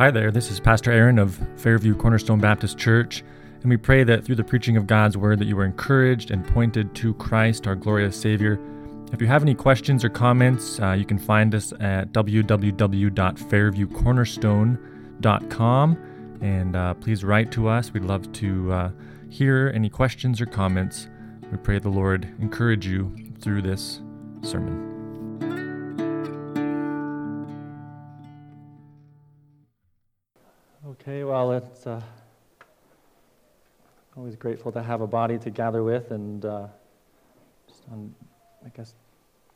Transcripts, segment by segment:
Hi there, this is Pastor Aaron of Fairview Cornerstone Baptist Church, and we pray that through the preaching of God's Word that you were encouraged and pointed to Christ, our glorious Savior. If you have any questions or comments, uh, you can find us at www.fairviewcornerstone.com, and uh, please write to us. We'd love to uh, hear any questions or comments. We pray the Lord encourage you through this sermon. Well, it's uh, always grateful to have a body to gather with, and uh, just on, I guess,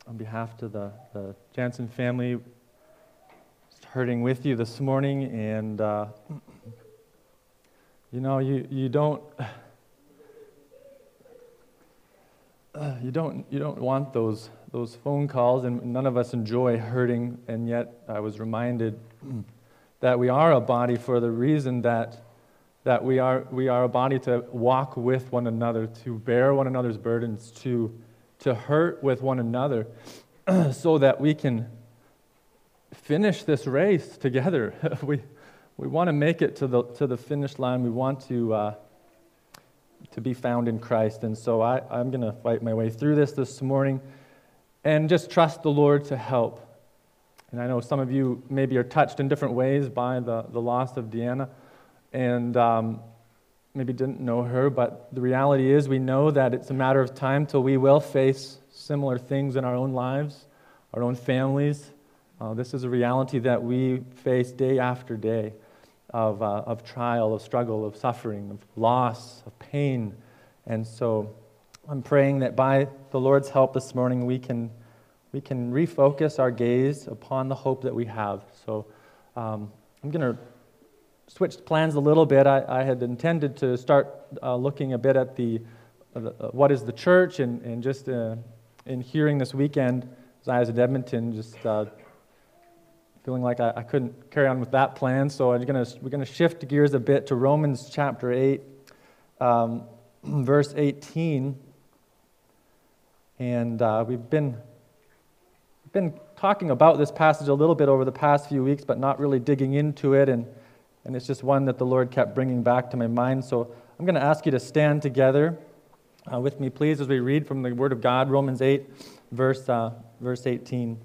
on behalf to the, the Jansen family, just hurting with you this morning, and uh, you know, you, you don't. You don't you don't want those those phone calls, and none of us enjoy hurting. And yet, I was reminded that we are a body for the reason that, that we, are, we are a body to walk with one another, to bear one another's burdens, to, to hurt with one another, so that we can finish this race together. we, we want to make it to the, to the finish line. We want to, uh, to be found in Christ. And so I, I'm going to fight my way through this this morning and just trust the Lord to help. And I know some of you maybe are touched in different ways by the, the loss of Deanna and um, maybe didn't know her, but the reality is we know that it's a matter of time till we will face similar things in our own lives, our own families. Uh, this is a reality that we face day after day of, uh, of trial, of struggle, of suffering, of loss, of pain. And so I'm praying that by the Lord's help this morning, we can we can refocus our gaze upon the hope that we have. So um, I'm going to switch plans a little bit. I, I had intended to start uh, looking a bit at the, uh, the uh, what is the church, and, and just uh, in hearing this weekend, as I was at Edmonton, just uh, feeling like I, I, couldn't carry on with that plan. So I'm gonna, we're going to shift gears a bit to Romans chapter 8, um, verse 18. And uh, we've been been talking about this passage a little bit over the past few weeks, but not really digging into it. And, and it's just one that the Lord kept bringing back to my mind. So I'm going to ask you to stand together uh, with me, please, as we read from the Word of God, Romans 8, verse, uh, verse 18.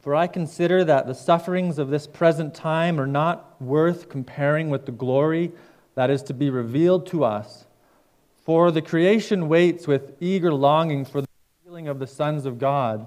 For I consider that the sufferings of this present time are not worth comparing with the glory that is to be revealed to us. For the creation waits with eager longing for the revealing of the sons of God.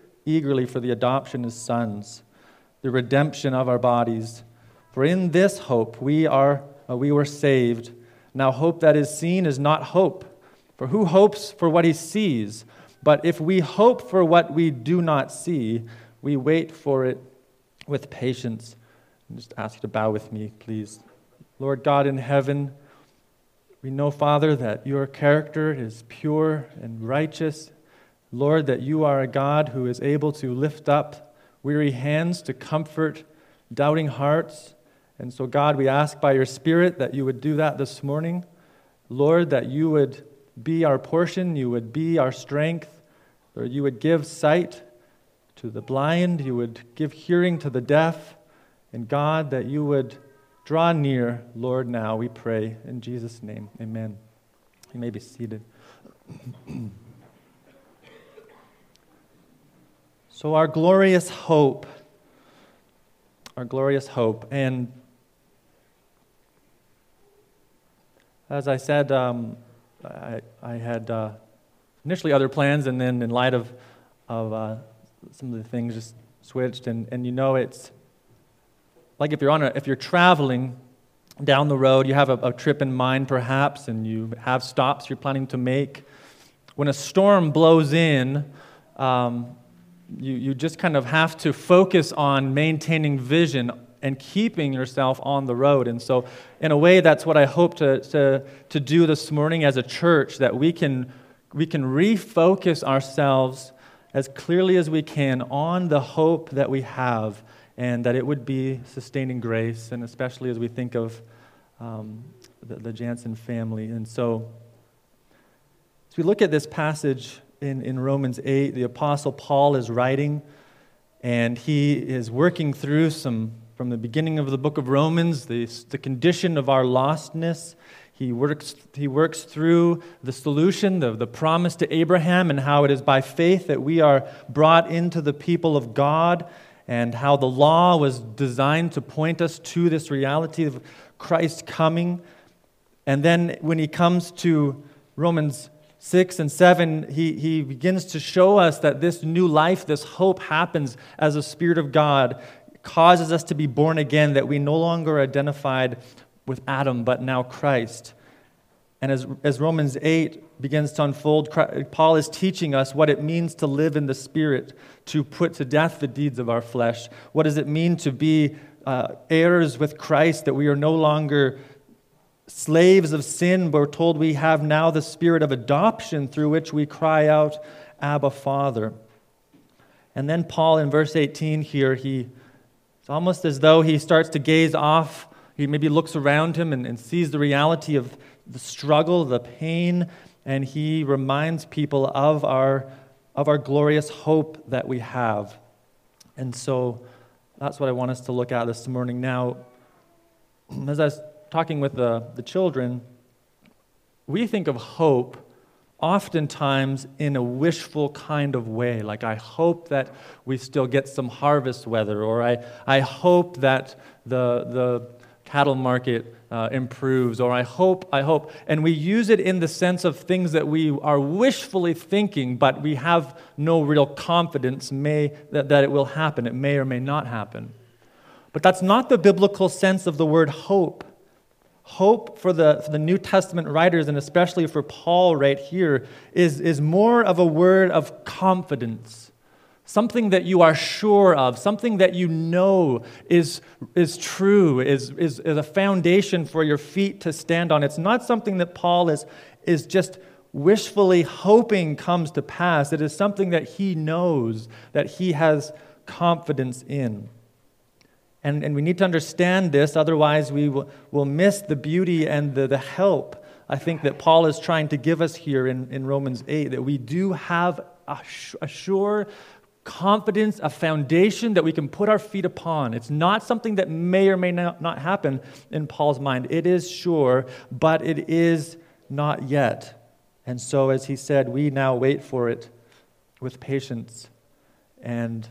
eagerly for the adoption as sons, the redemption of our bodies. For in this hope we, are, uh, we were saved. Now, hope that is seen is not hope. For who hopes for what he sees? But if we hope for what we do not see, we wait for it with patience. I just ask you to bow with me, please. Lord God in heaven, we know, Father, that your character is pure and righteous Lord, that you are a God who is able to lift up weary hands to comfort doubting hearts. And so, God, we ask by your Spirit that you would do that this morning. Lord, that you would be our portion, you would be our strength, Lord, you would give sight to the blind, you would give hearing to the deaf, and God, that you would draw near, Lord, now we pray. In Jesus' name, amen. You may be seated. So, our glorious hope, our glorious hope. And as I said, um, I, I, had uh, initially other plans, and then in light of, of uh, some of the things, just switched. And, and you know, it's like if you're, on a, if you're traveling down the road, you have a, a trip in mind perhaps, and you have stops you're planning to make. When a storm blows in, um, you, you just kind of have to focus on maintaining vision and keeping yourself on the road. And so, in a way, that's what I hope to, to, to do this morning as a church that we can, we can refocus ourselves as clearly as we can on the hope that we have and that it would be sustaining grace, and especially as we think of um, the, the Jansen family. And so, as we look at this passage in, in Romans 8, the Apostle Paul is writing, and he is working through some, from the beginning of the book of Romans, the, the condition of our lostness. He works, he works through the solution, the, the promise to Abraham, and how it is by faith that we are brought into the people of God, and how the law was designed to point us to this reality of Christ coming. And then when he comes to Romans 6 and 7, he, he begins to show us that this new life, this hope happens as the Spirit of God causes us to be born again, that we no longer identified with Adam, but now Christ. And as, as Romans 8 begins to unfold, Paul is teaching us what it means to live in the Spirit, to put to death the deeds of our flesh. What does it mean to be uh, heirs with Christ, that we are no longer slaves of sin, we're told we have now the spirit of adoption through which we cry out, Abba, Father. And then Paul in verse 18 here, he, it's almost as though he starts to gaze off. He maybe looks around him and, and sees the reality of the struggle, the pain, and he reminds people of our, of our glorious hope that we have. And so that's what I want us to look at this morning. Now, as I talking with the, the children, we think of hope oftentimes in a wishful kind of way. Like, I hope that we still get some harvest weather, or I, I hope that the, the cattle market uh, improves, or I hope, I hope. And we use it in the sense of things that we are wishfully thinking, but we have no real confidence may, that, that it will happen. It may or may not happen. But that's not the biblical sense of the word hope hope for the, for the New Testament writers, and especially for Paul right here, is, is more of a word of confidence. Something that you are sure of, something that you know is, is true, is, is, is a foundation for your feet to stand on. It's not something that Paul is, is just wishfully hoping comes to pass. It is something that he knows, that he has confidence in. And, and we need to understand this, otherwise, we will, will miss the beauty and the, the help I think that Paul is trying to give us here in, in Romans 8 that we do have a, a sure confidence, a foundation that we can put our feet upon. It's not something that may or may not, not happen in Paul's mind. It is sure, but it is not yet. And so, as he said, we now wait for it with patience and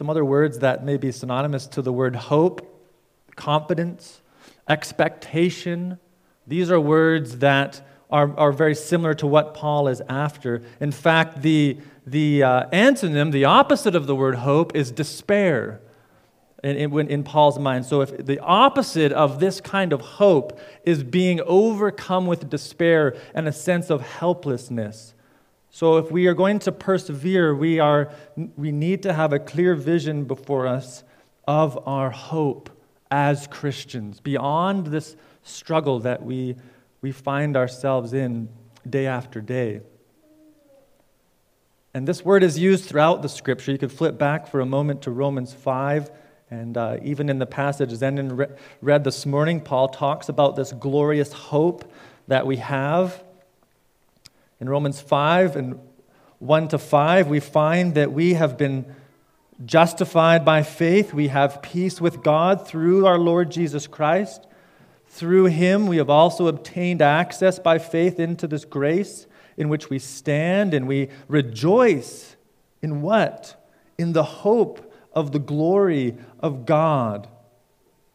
some other words that may be synonymous to the word hope, confidence, expectation. These are words that are, are very similar to what Paul is after. In fact, the, the uh, antonym, the opposite of the word hope, is despair in, in, in, Paul's mind. So, if the opposite of this kind of hope is being overcome with despair and a sense of helplessness, so, if we are going to persevere, we, are, we need to have a clear vision before us of our hope as Christians, beyond this struggle that we, we find ourselves in day after day. And this word is used throughout the scripture. You could flip back for a moment to Romans 5. And uh, even in the passage Zenon read this morning, Paul talks about this glorious hope that we have. In Romans 5 and 1 to 5, we find that we have been justified by faith. We have peace with God through our Lord Jesus Christ. Through him, we have also obtained access by faith into this grace in which we stand, and we rejoice in what? In the hope of the glory of God.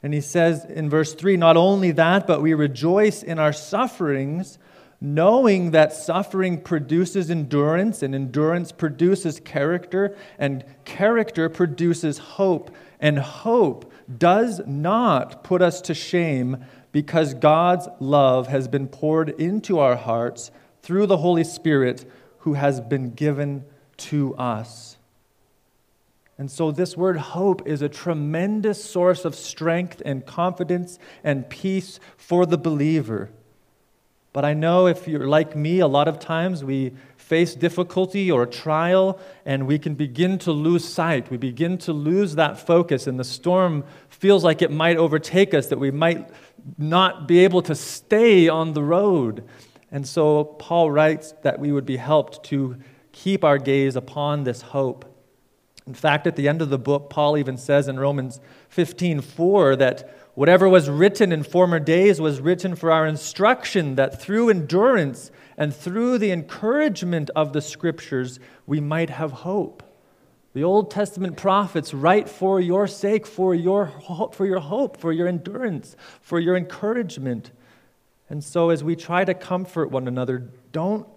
And he says in verse 3 not only that, but we rejoice in our sufferings knowing that suffering produces endurance, and endurance produces character, and character produces hope. And hope does not put us to shame because God's love has been poured into our hearts through the Holy Spirit who has been given to us. And so, this word hope is a tremendous source of strength and confidence and peace for the believer. But I know if you're like me, a lot of times we face difficulty or trial and we can begin to lose sight. We begin to lose that focus, and the storm feels like it might overtake us, that we might not be able to stay on the road. And so, Paul writes that we would be helped to keep our gaze upon this hope. In fact, at the end of the book, Paul even says in Romans 15 4 that whatever was written in former days was written for our instruction, that through endurance and through the encouragement of the scriptures, we might have hope. The Old Testament prophets write for your sake, for your, for your hope, for your endurance, for your encouragement. And so, as we try to comfort one another, don't,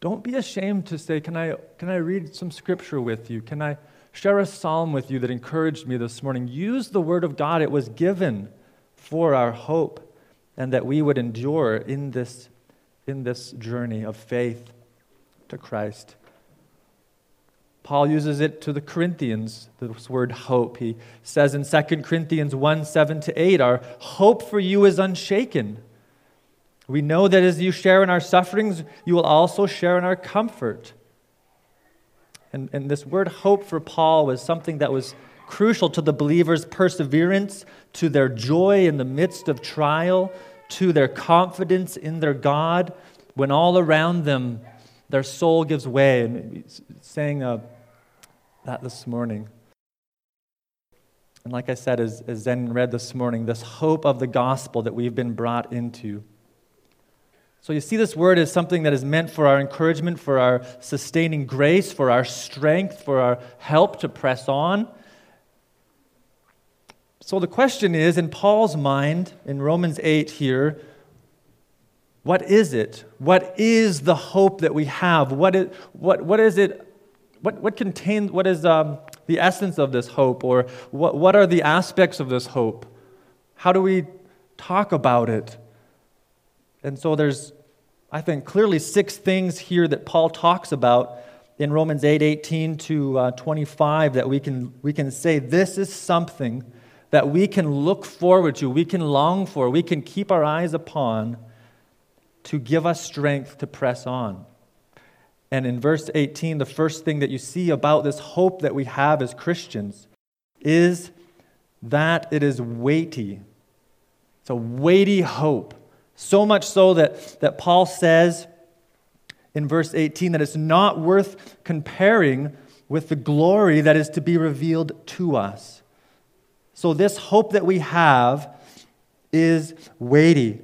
don't be ashamed to say, can I, can I read some scripture with you? Can I share a psalm with you that encouraged me this morning. Use the word of God, it was given for our hope, and that we would endure in this, in this journey of faith to Christ. Paul uses it to the Corinthians, this word hope. He says in 2 Corinthians 1 7 to 8, Our hope for you is unshaken. We know that as you share in our sufferings, you will also share in our comfort. And, and this word hope for Paul was something that was crucial to the believer's perseverance, to their joy in the midst of trial, to their confidence in their God when all around them their soul gives way. And saying uh, that this morning. And like I said, as, as Zen read this morning, this hope of the gospel that we've been brought into. So you see, this word is something that is meant for our encouragement, for our sustaining grace, for our strength, for our help to press on. So the question is in Paul's mind, in Romans 8 here, what is it? What is the hope that we have? What is, what, what is it? What, what contains, what is um, the essence of this hope? Or what, what are the aspects of this hope? How do we talk about it? And so there's I think, clearly six things here that Paul talks about in Romans 8 18 to uh, 25 that we can, we can say this is something that we can look forward to, we can long for, we can keep our eyes upon to give us strength to press on. And in verse 18, the first thing that you see about this hope that we have as Christians is that it is weighty. It's a weighty hope. So much so that, that Paul says in verse 18 that it's not worth comparing with the glory that is to be revealed to us. So, this hope that we have is weighty.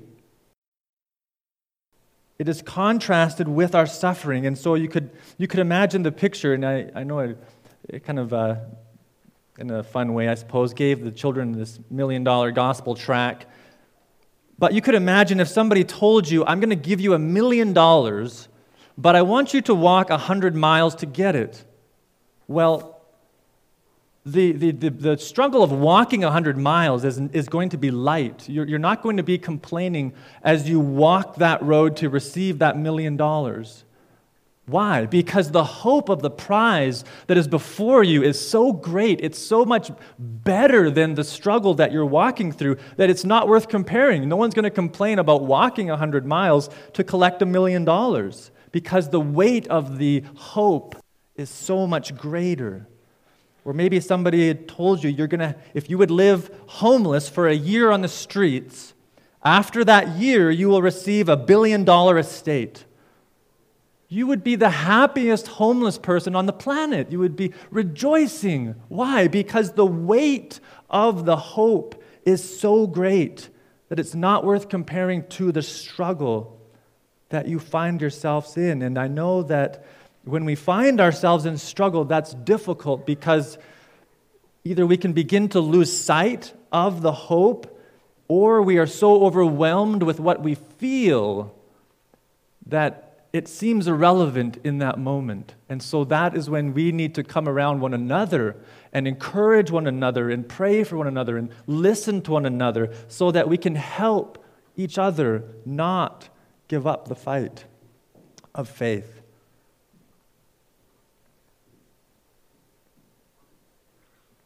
It is contrasted with our suffering. And so you could, you could imagine the picture, and I, I know it, it kind of, uh, in a fun way, I suppose, gave the children this million dollar gospel track but you could imagine if somebody told you, I'm going to give you a million dollars, but I want you to walk 100 miles to get it. Well, the, the, the, the struggle of walking 100 miles is, is going to be light. You're, you're not going to be complaining as you walk that road to receive that million dollars. Why? Because the hope of the prize that is before you is so great, it's so much better than the struggle that you're walking through that it's not worth comparing. No one's going to complain about walking 100 miles to collect a million dollars because the weight of the hope is so much greater. Or maybe somebody had told you you're going to, if you would live homeless for a year on the streets, after that year you will receive a billion dollar estate you would be the happiest homeless person on the planet. You would be rejoicing. Why? Because the weight of the hope is so great that it's not worth comparing to the struggle that you find yourselves in. And I know that when we find ourselves in struggle, that's difficult because either we can begin to lose sight of the hope or we are so overwhelmed with what we feel that it seems irrelevant in that moment. And so that is when we need to come around one another and encourage one another and pray for one another and listen to one another so that we can help each other not give up the fight of faith.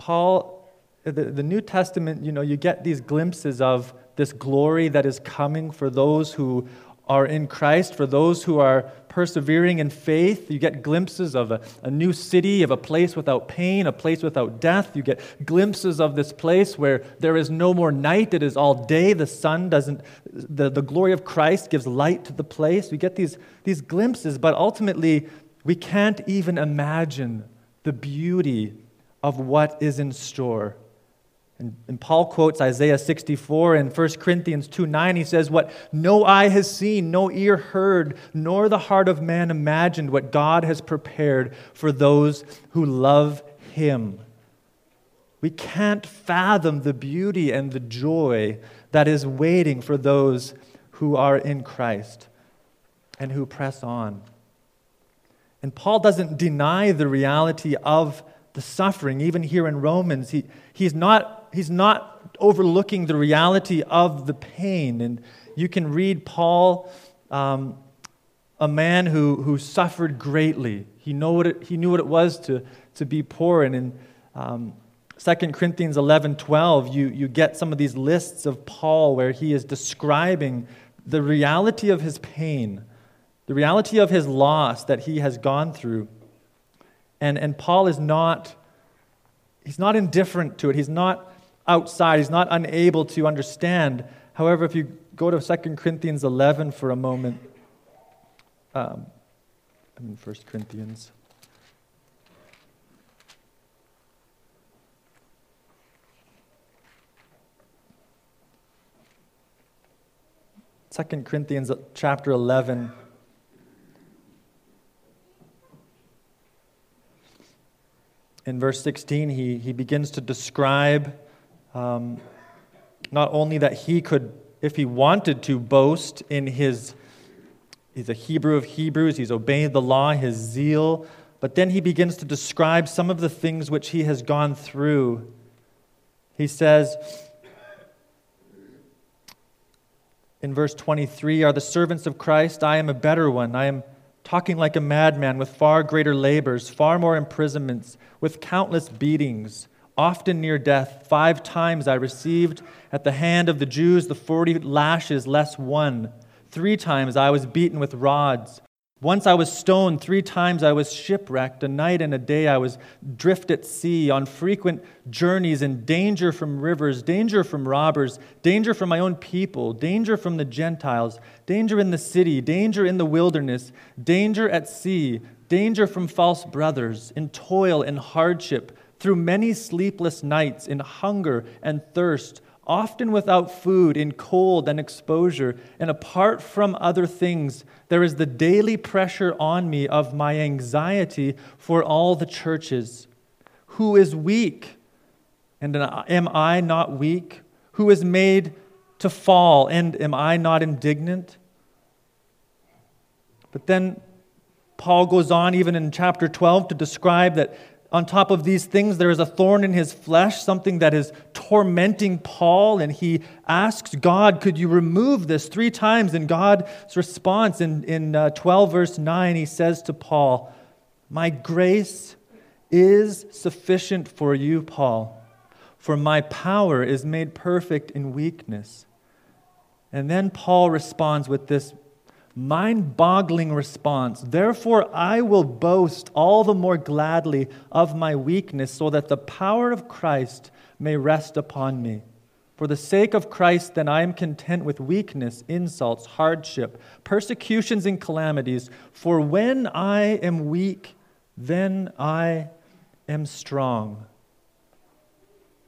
Paul, the, the New Testament, you know, you get these glimpses of this glory that is coming for those who are in Christ, for those who are persevering in faith. You get glimpses of a, a, new city, of a place without pain, a place without death. You get glimpses of this place where there is no more night, it is all day. The sun doesn't, the, the glory of Christ gives light to the place. We get these, these glimpses, but ultimately, we can't even imagine the beauty of what is in store and, and, Paul quotes Isaiah 64 and 1 Corinthians 2 9. He says, What no eye has seen, no ear heard, nor the heart of man imagined, what God has prepared for those who love him. We can't fathom the beauty and the joy that is waiting for those who are in Christ and who press on. And Paul doesn't deny the reality of the suffering. Even here in Romans, he, he's not he's not overlooking the reality of the pain. And you can read Paul, um, a man who, who suffered greatly. He, know what it, he knew what it was to, to be poor. And in um, 2 Corinthians 11 12, you, you get some of these lists of Paul where he is describing the reality of his pain, the reality of his loss that he has gone through. And, and Paul is not, he's not indifferent to it. He's not outside. He's not unable to understand. However, if you go to 2 Corinthians 11 for a moment, um, I mean, 1 Corinthians. Second Corinthians chapter 11. In verse 16, he, he begins to describe um, not only that he could, if he wanted to, boast in his, he's a Hebrew of Hebrews, he's obeyed the law, his zeal, but then he begins to describe some of the things which he has gone through. He says, in verse 23 Are the servants of Christ? I am a better one. I am talking like a madman with far greater labors, far more imprisonments, with countless beatings often near death. Five times I received at the hand of the Jews the 40 lashes less one. Three times I was beaten with rods. Once I was stoned, three times I was shipwrecked. A night and a day I was drift at sea, on frequent journeys in danger from rivers, danger from robbers, danger from my own people, danger from the Gentiles, danger in the city, danger in the wilderness, danger at sea, danger from false brothers, in toil and hardship through many sleepless nights, in hunger and thirst, often without food, in cold and exposure. And apart from other things, there is the daily pressure on me of my anxiety for all the churches. Who is weak? And am I not weak? Who is made to fall? And am I not indignant? But then Paul goes on, even in chapter 12, to describe that on top of these things, there is a thorn in his flesh, something that is tormenting Paul, and he asks God, Could you remove this three times? And God's response in, in uh, 12, verse 9, he says to Paul, My grace is sufficient for you, Paul, for my power is made perfect in weakness. And then Paul responds with this mind boggling response. Therefore, I will boast all the more gladly of my weakness, so that the power of Christ may rest upon me. For the sake of Christ, then, I am content with weakness, insults, hardship, persecutions, and calamities. For when I am weak, then I am strong.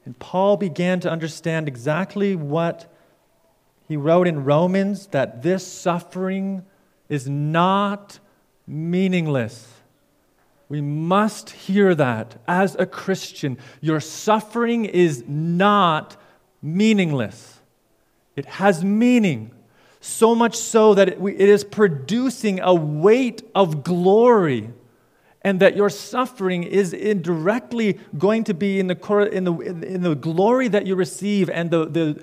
And Paul began to understand exactly what he wrote in Romans that this suffering is not meaningless. We must hear that as a Christian. Your suffering is not meaningless, it has meaning. So much so that it, is producing a weight of glory and that your suffering is indirectly going to be in the, in the, in the glory that you receive and the, the,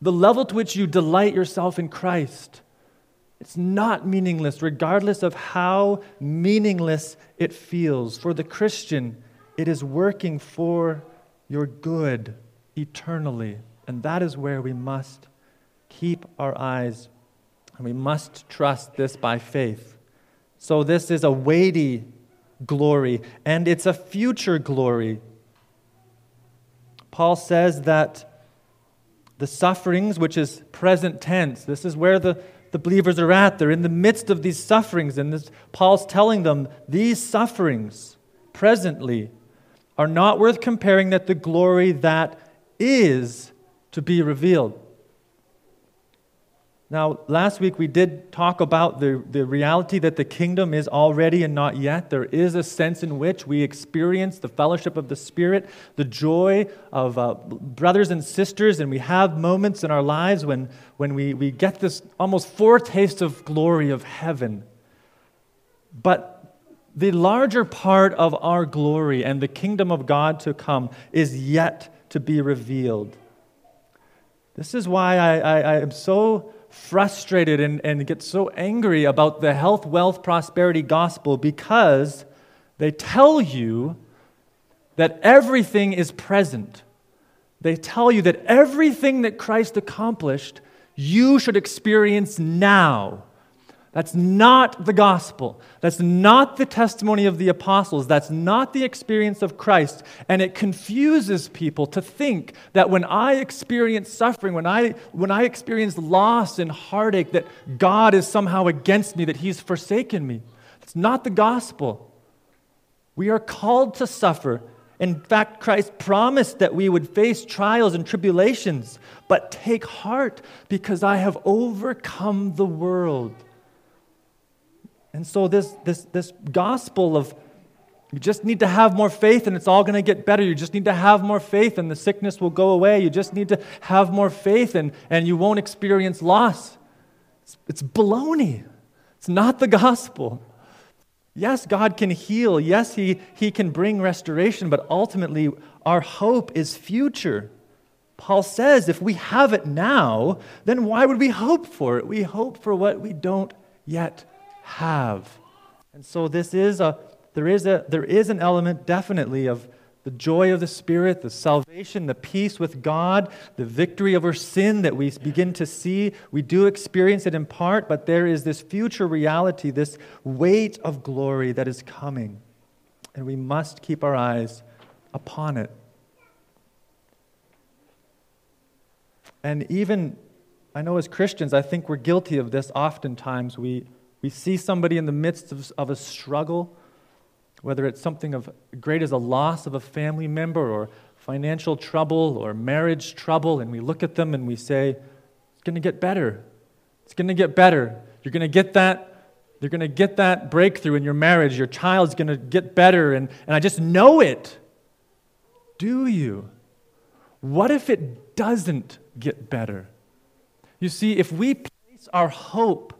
the level to which you delight yourself in Christ. It's not meaningless, regardless of how meaningless it feels. For the Christian, it is working for your good eternally. And that is where we must keep our eyes, and we must trust this by faith. So, this is a weighty glory, and it's a future glory. Paul says that the sufferings, which is present tense, this is where the, the believers are at. They're in the midst of these sufferings, and this, Paul's telling them these sufferings presently are not worth comparing that the glory that is to be revealed. Now, last week we did talk about the, the reality that the kingdom is already and not yet. There is a sense in which we experience the fellowship of the Spirit, the joy of uh, brothers and sisters, and we have moments in our lives when, when we, we get this almost foretaste of glory of heaven. But the larger part of our glory and the kingdom of God to come is yet to be revealed. This is why I, I, I am so frustrated and, and get so angry about the health, wealth, prosperity gospel because they tell you that everything is present. They tell you that everything that Christ accomplished, you should experience now. That's not the gospel. That's not the testimony of the apostles. That's not the experience of Christ. And it confuses people to think that when I experience suffering, when I, when I experience loss and heartache, that God is somehow against me, that He's forsaken me. It's not the gospel. We are called to suffer. In fact, Christ promised that we would face trials and tribulations, but take heart because I have overcome the world. And so, this, this, this gospel of you just need to have more faith and it's all going to get better. You just need to have more faith and the sickness will go away. You just need to have more faith and, and you won't experience loss. It's, it's baloney. It's not the gospel. Yes, God can heal. Yes, he, he can bring restoration, but ultimately, our hope is future. Paul says if we have it now, then why would we hope for it? We hope for what we don't yet have. And so this is a there is a there is an element definitely of the joy of the Spirit, the salvation, the peace with God, the victory over sin that we begin to see. We do experience it in part, but there is this future reality, this weight of glory that is coming. And we must keep our eyes upon it. And even, I know as Christians, I think we're guilty of this oftentimes. We, we see somebody in the midst of, of a struggle, whether it's something of great as a loss of a family member or financial trouble or marriage trouble, and we look at them and we say, It's going to get better. It's going to get better. You're going to get that. You're going to get that breakthrough in your marriage. Your child's going to get better, and, and I just know it. Do you? What if it doesn't get better? You see, if we place our hope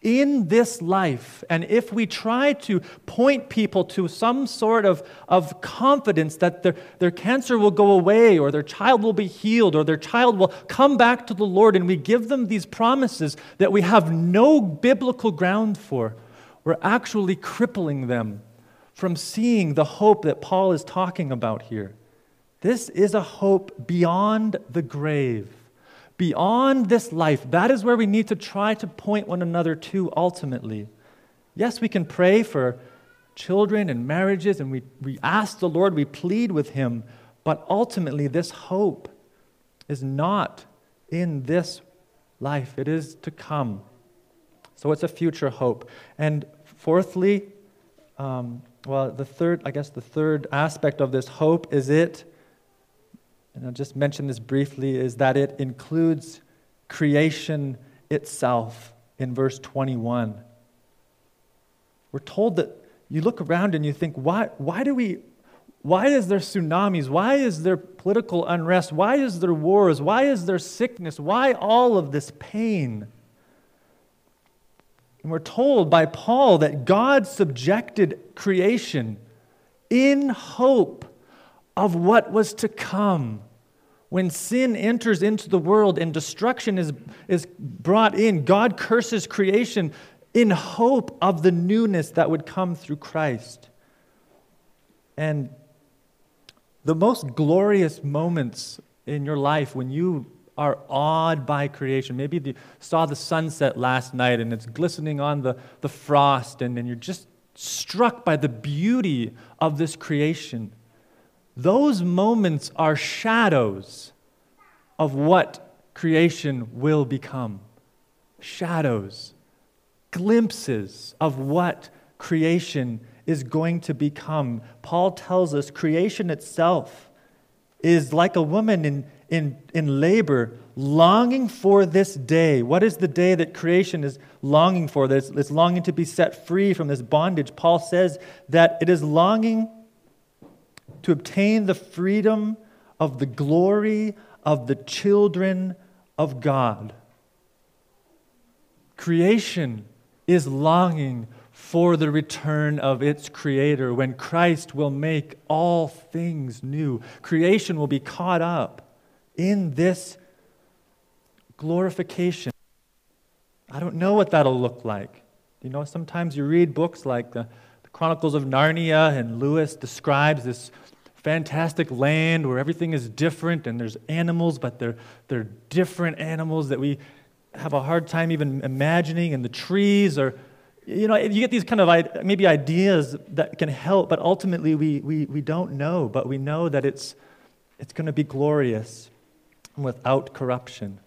in this life, and if we try to point people to some sort of, of confidence that their, their cancer will go away, or their child will be healed, or their child will come back to the Lord, and we give them these promises that we have no biblical ground for, we're actually crippling them from seeing the hope that Paul is talking about here. This is a hope beyond the grave beyond this life, that is where we need to try to point one another to ultimately. Yes, we can pray for children and marriages, and we, we ask the Lord, we plead with Him, but ultimately, this hope is not in this life, it is to come. So it's a future hope. And fourthly, um, well, the third, I guess the third aspect of this hope is it and I'll just mention this briefly, is that it includes creation itself in verse 21. We're told that you look around and you think, why, why do we, why is there tsunamis? Why is there political unrest? Why is there wars? Why is there sickness? Why all of this pain? And we're told by Paul that God subjected creation in hope of what was to come. When sin enters into the world and destruction is, is brought in, God curses creation in hope of the newness that would come through Christ. And the most glorious moments in your life when you are awed by creation. Maybe you saw the sunset last night and it's glistening on the, the frost, and, and you're just struck by the beauty of this creation. Those moments are shadows of what creation will become. Shadows, glimpses of what creation is going to become. Paul tells us creation itself is like a woman in, in, in labor, longing for this day. What is the day that creation is longing for? That it's longing to be set free from this bondage. Paul says that it is longing to obtain the freedom of the glory of the children of God. Creation is longing for the return of its creator when Christ will make all things new. Creation will be caught up in this glorification. I don't know what that'll look like. You know, sometimes you read books like the, Chronicles of Narnia, and Lewis describes this fantastic land where everything is different and there's animals, but they're, they're different animals that we have a hard time even imagining, and the trees are you know, you get these kind of maybe ideas that can help, but ultimately we, we, we don't know, but we know that it's, it's going to be glorious without corruption.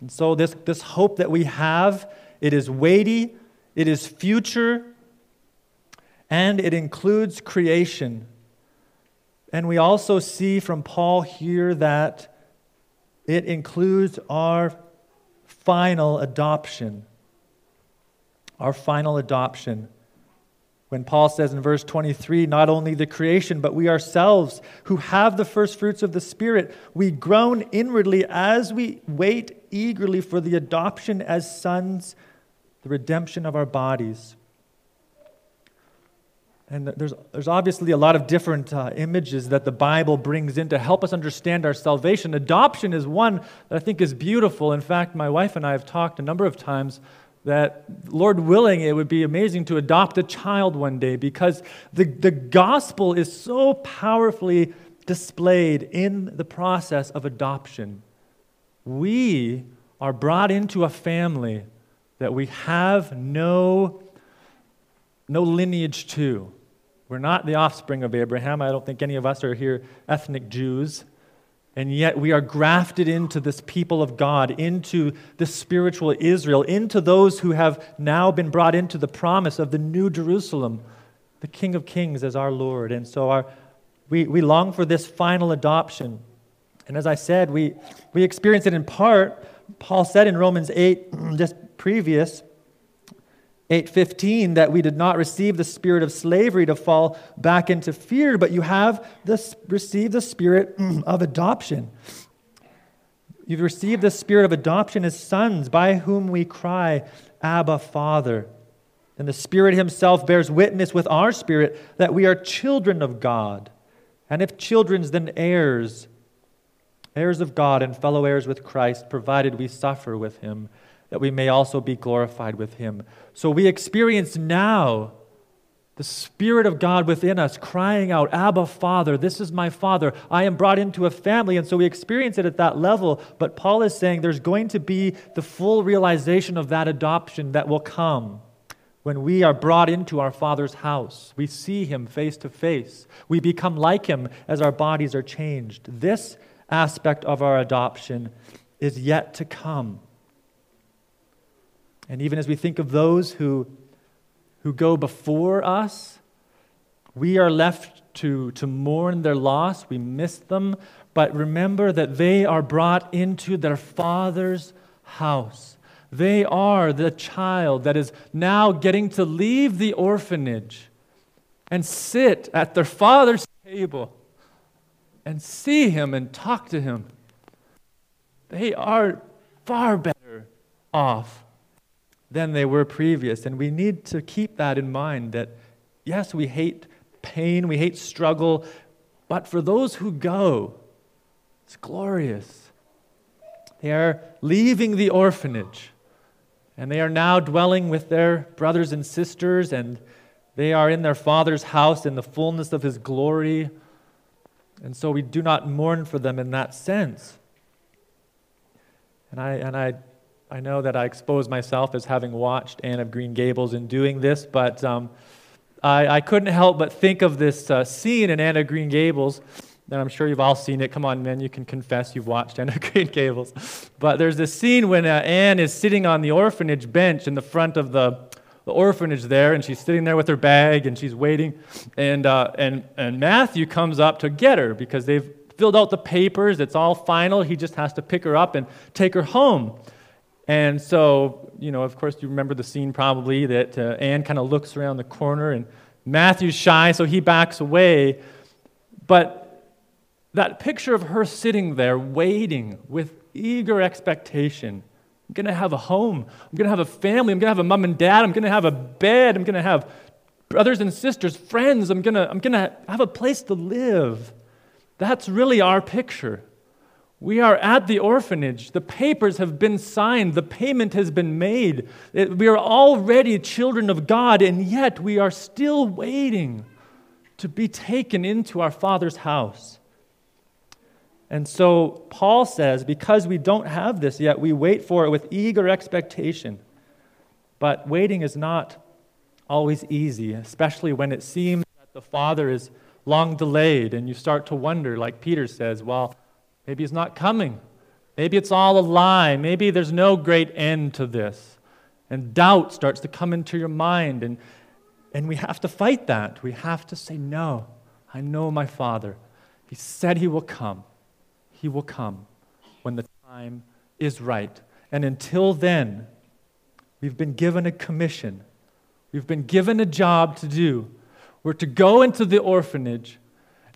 And so this, this hope that we have, it is weighty, it is future, and it includes creation. And we also see from Paul here that it includes our final adoption our final adoption. When Paul says in verse 23, not only the creation, but we ourselves who have the first fruits of the Spirit, we groan inwardly as we wait eagerly for the adoption as sons, the redemption of our bodies. And there's, there's obviously a lot of different uh, images that the Bible brings in to help us understand our salvation. Adoption is one that I think is beautiful. In fact, my wife and I have talked a number of times that, Lord willing, it would be amazing to adopt a child one day because the, the gospel is so powerfully displayed in the process of adoption. We are brought into a family that we have no, no lineage to. We're not the offspring of Abraham. I don't think any of us are here ethnic Jews. And yet we are grafted into this people of God, into the spiritual Israel, into those who have now been brought into the promise of the new Jerusalem, the King of Kings as our Lord. And so our, we, we long for this final adoption. And as I said, we, we experience it in part. Paul said in Romans 8, just previous, 8:15 that we did not receive the spirit of slavery to fall back into fear but you have this, received the spirit of adoption. You've received the spirit of adoption as sons by whom we cry abba father. And the spirit himself bears witness with our spirit that we are children of god. And if children then heirs heirs of god and fellow heirs with christ provided we suffer with him that we may also be glorified with him. So we experience now the Spirit of God within us crying out, Abba, Father, this is my Father. I am brought into a family. And so we experience it at that level. But Paul is saying there's going to be the full realization of that adoption that will come when we are brought into our Father's house. We see Him face to face. We become like Him as our bodies are changed. This aspect of our adoption is yet to come. And even as we think of those who, who go before us, we are left to, to mourn their loss. We miss them. But remember that they are brought into their Father's house. They are the child that is now getting to leave the orphanage and sit at their Father's table and see Him and talk to Him. They are far better off than they were previous. And we need to keep that in mind that, yes, we hate pain, we hate struggle, but for those who go, it's glorious. They are leaving the orphanage, and they are now dwelling with their brothers and sisters, and they are in their Father's house in the fullness of His glory, And so we do not mourn for them in that sense. And I, and I, I know that I expose myself as having watched Anne of Green Gables in doing this, but um, I, I couldn't help but think of this uh, scene in Anne of Green Gables. And I'm sure you've all seen it. Come on, men, you can confess you've watched Anne of Green Gables. But there's this scene when uh, Anne is sitting on the orphanage bench in the front of the, the orphanage there, and she's sitting there with her bag and she's waiting. And, uh, and, and Matthew comes up to get her because they've filled out the papers. It's all final. He just has to pick her up and take her home. And so, you know, of course, you remember the scene probably that uh, Anne kind of looks around the corner and Matthew's shy, so he backs away. But that picture of her sitting there waiting with eager expectation I'm going to have a home. I'm going to have a family. I'm going to have a mom and dad. I'm going to have a bed. I'm going to have brothers and sisters, friends. I'm going to, I'm going to have a place to live. That's really our picture. We are at the orphanage. The papers have been signed. The payment has been made. We are already children of God, and yet we are still waiting to be taken into our Father's house. And so Paul says, because we don't have this yet, we wait for it with eager expectation. But waiting is not always easy, especially when it seems that the Father is long delayed, and you start to wonder, like Peter says, well, maybe he's not coming. Maybe it's all a lie. Maybe there's no great end to this. And doubt starts to come into your mind, and, and we have to fight that. We have to say, no, I know my Father. He said he will come. He will come when the time is right. And until then, we've been given a commission. We've been given a job to do We're to go into the orphanage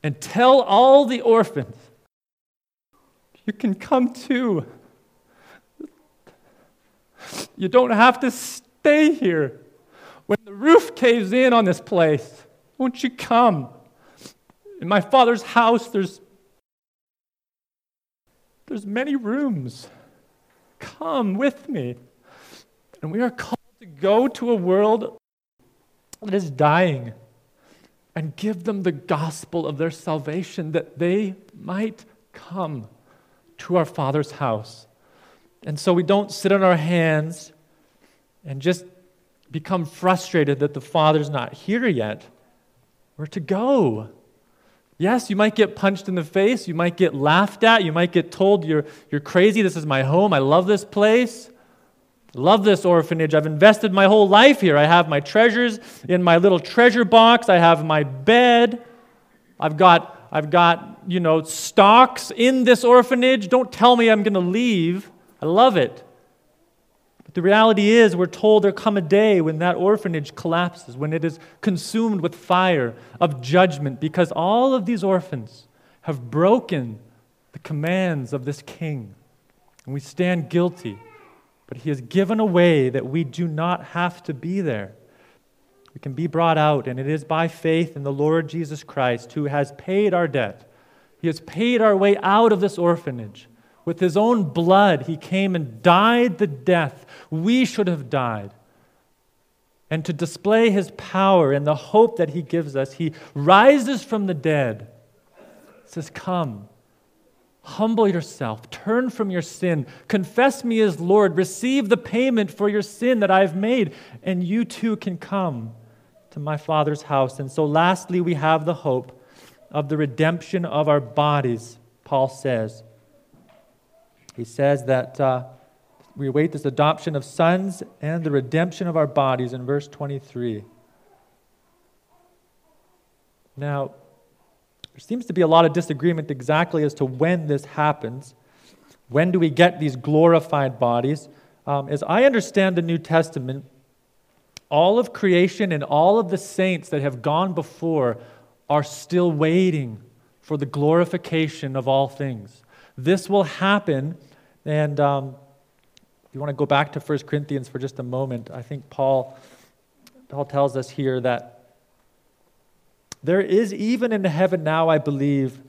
and tell all the orphans, you can come too. You don't have to stay here. When the roof caves in on this place, won't you come? In my father's house, there's, there's many rooms. Come with me. And we are called to go to a world that is dying and give them the gospel of their salvation that they might come to our Father's house. And so we don't sit on our hands and just become frustrated that the Father's not here yet. We're to go. Yes, you might get punched in the face. You might get laughed at. You might get told you're, you're crazy. This is my home. I love this place. Love this orphanage. I've invested my whole life here. I have my treasures in my little treasure box. I have my bed. I've got, I've got, you know, stocks in this orphanage. Don't tell me I'm going to leave. I love it. But the reality is, we're told there come a day when that orphanage collapses, when it is consumed with fire of judgment, because all of these orphans have broken the commands of this king. And we stand guilty. But He has given a way that we do not have to be there. We can be brought out, and it is by faith in the Lord Jesus Christ who has paid our debt. He has paid our way out of this orphanage. With His own blood, He came and died the death we should have died. And to display His power and the hope that He gives us, He rises from the dead. says, Come, Humble yourself, turn from your sin, confess me as Lord, receive the payment for your sin that I've made, and you too can come to my Father's house. And so, lastly, we have the hope of the redemption of our bodies, Paul says. He says that uh, we await this adoption of sons and the redemption of our bodies in verse 23. Now, there seems to be a lot of disagreement exactly as to when this happens. When do we get these glorified bodies? Um, as I understand the New Testament, all of creation and all of the saints that have gone before are still waiting for the glorification of all things. This will happen, and um, if you want to go back to 1 Corinthians for just a moment, I think Paul, Paul tells us here that there is, even in heaven now, I believe,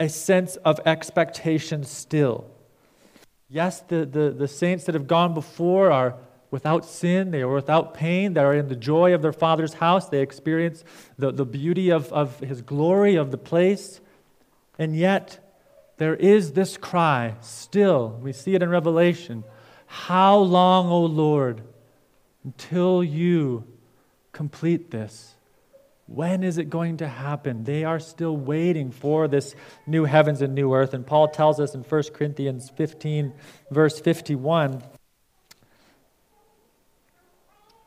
a sense of expectation still. Yes, the, the, the saints that have gone before are without sin, they are without pain, they are in the joy of their Father's house, they experience the, the beauty of, of His glory, of the place, And yet, there is this cry still. We see it in Revelation. How long, O Lord, until you complete this? When is it going to happen? They are still waiting for this new heavens and new earth. And Paul tells us in 1 Corinthians 15, verse 51.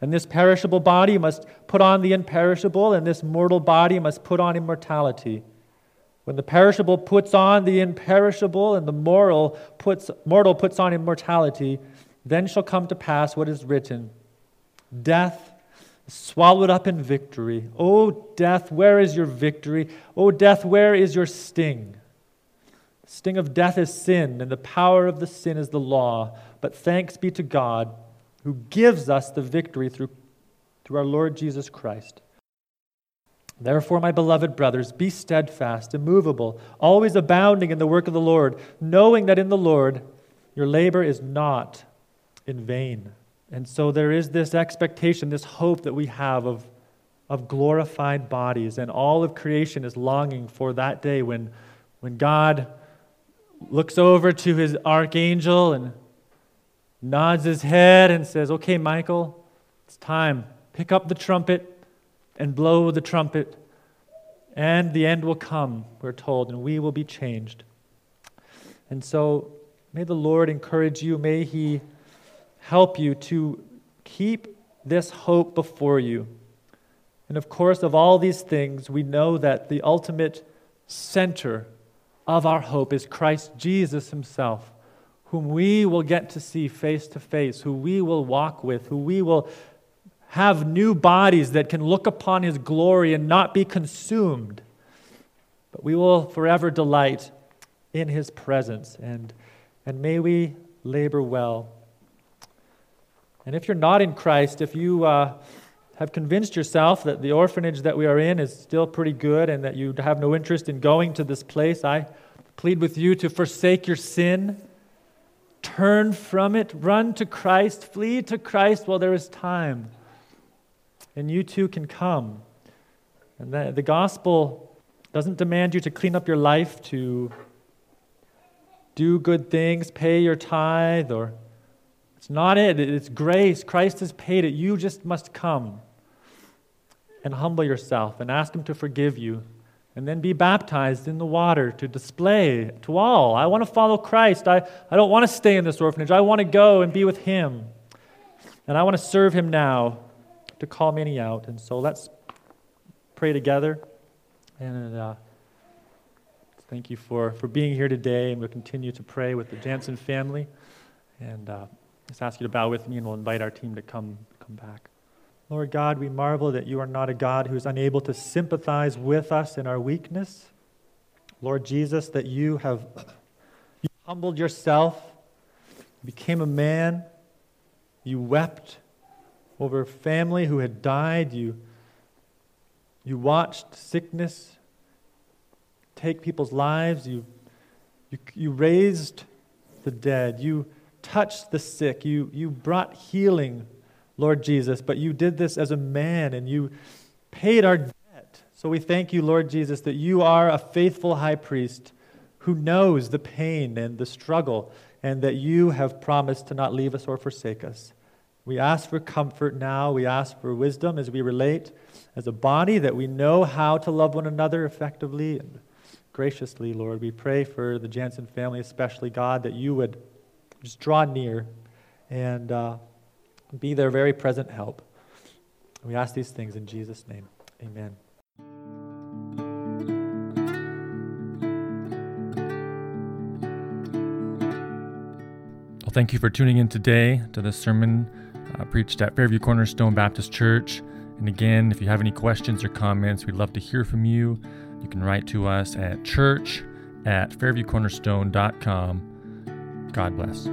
And this perishable body must put on the imperishable, and this mortal body must put on immortality. When the perishable puts on the imperishable, and the mortal puts, mortal puts on immortality, then shall come to pass what is written Death swallowed up in victory. O death, where is your victory? O death, where is your sting? The sting of death is sin, and the power of the sin is the law. But thanks be to God who gives us the victory through, through our Lord Jesus Christ. Therefore, my beloved brothers, be steadfast, immovable, always abounding in the work of the Lord, knowing that in the Lord your labor is not in vain. And so there is this expectation, this hope that we have of, of glorified bodies. And all of creation is longing for that day when, when God looks over to his archangel and nods his head and says, Okay, Michael, it's time. Pick up the trumpet and blow the trumpet. And the end will come, we're told, and we will be changed. And so may the Lord encourage you. May he help you to keep this hope before you. And of course, of all these things, we know that the ultimate center of our hope is Christ Jesus Himself, whom we will get to see face to face, who we will walk with, who we will have new bodies that can look upon His glory and not be consumed. But we will forever delight in His presence. And, and may we labor well and if you're not in Christ, if you uh, have convinced yourself that the orphanage that we are in is still pretty good and that you have no interest in going to this place, I plead with you to forsake your sin, turn from it, run to Christ, flee to Christ while there is time. And you too can come. And the, the gospel doesn't demand you to clean up your life, to do good things, pay your tithe, or it's not it, it's grace. Christ has paid it. You just must come and humble yourself and ask Him to forgive you. And then be baptized in the water to display to all. I want to follow Christ. I, I don't want to stay in this orphanage. I want to go and be with Him. And I want to serve Him now to call many out. And so let's pray together. And uh, thank you for, for being here today. And we'll continue to pray with the Jansen family. And. Uh, just ask you to bow with me and we'll invite our team to come, come back. Lord God, we marvel that you are not a God who is unable to sympathize with us in our weakness. Lord Jesus, that you have you humbled yourself, became a man, you wept over a family who had died, you, you watched sickness take people's lives, you, you, you raised the dead, you touched the sick, you, you brought healing, Lord Jesus, but you did this as a man and you paid our debt. So we thank you, Lord Jesus, that you are a faithful high priest who knows the pain and the struggle, and that you have promised to not leave us or forsake us. We ask for comfort now. We ask for wisdom as we relate as a body, that we know how to love one another effectively and graciously, Lord. We pray for the Jansen family, especially, God, that you would just draw near and uh, be their very present help. We ask these things in Jesus' name. Amen. Well, thank you for tuning in today to the sermon uh, preached at Fairview Cornerstone Baptist Church. And again, if you have any questions or comments, we'd love to hear from you. You can write to us at church at fairviewcornerstone.com God bless.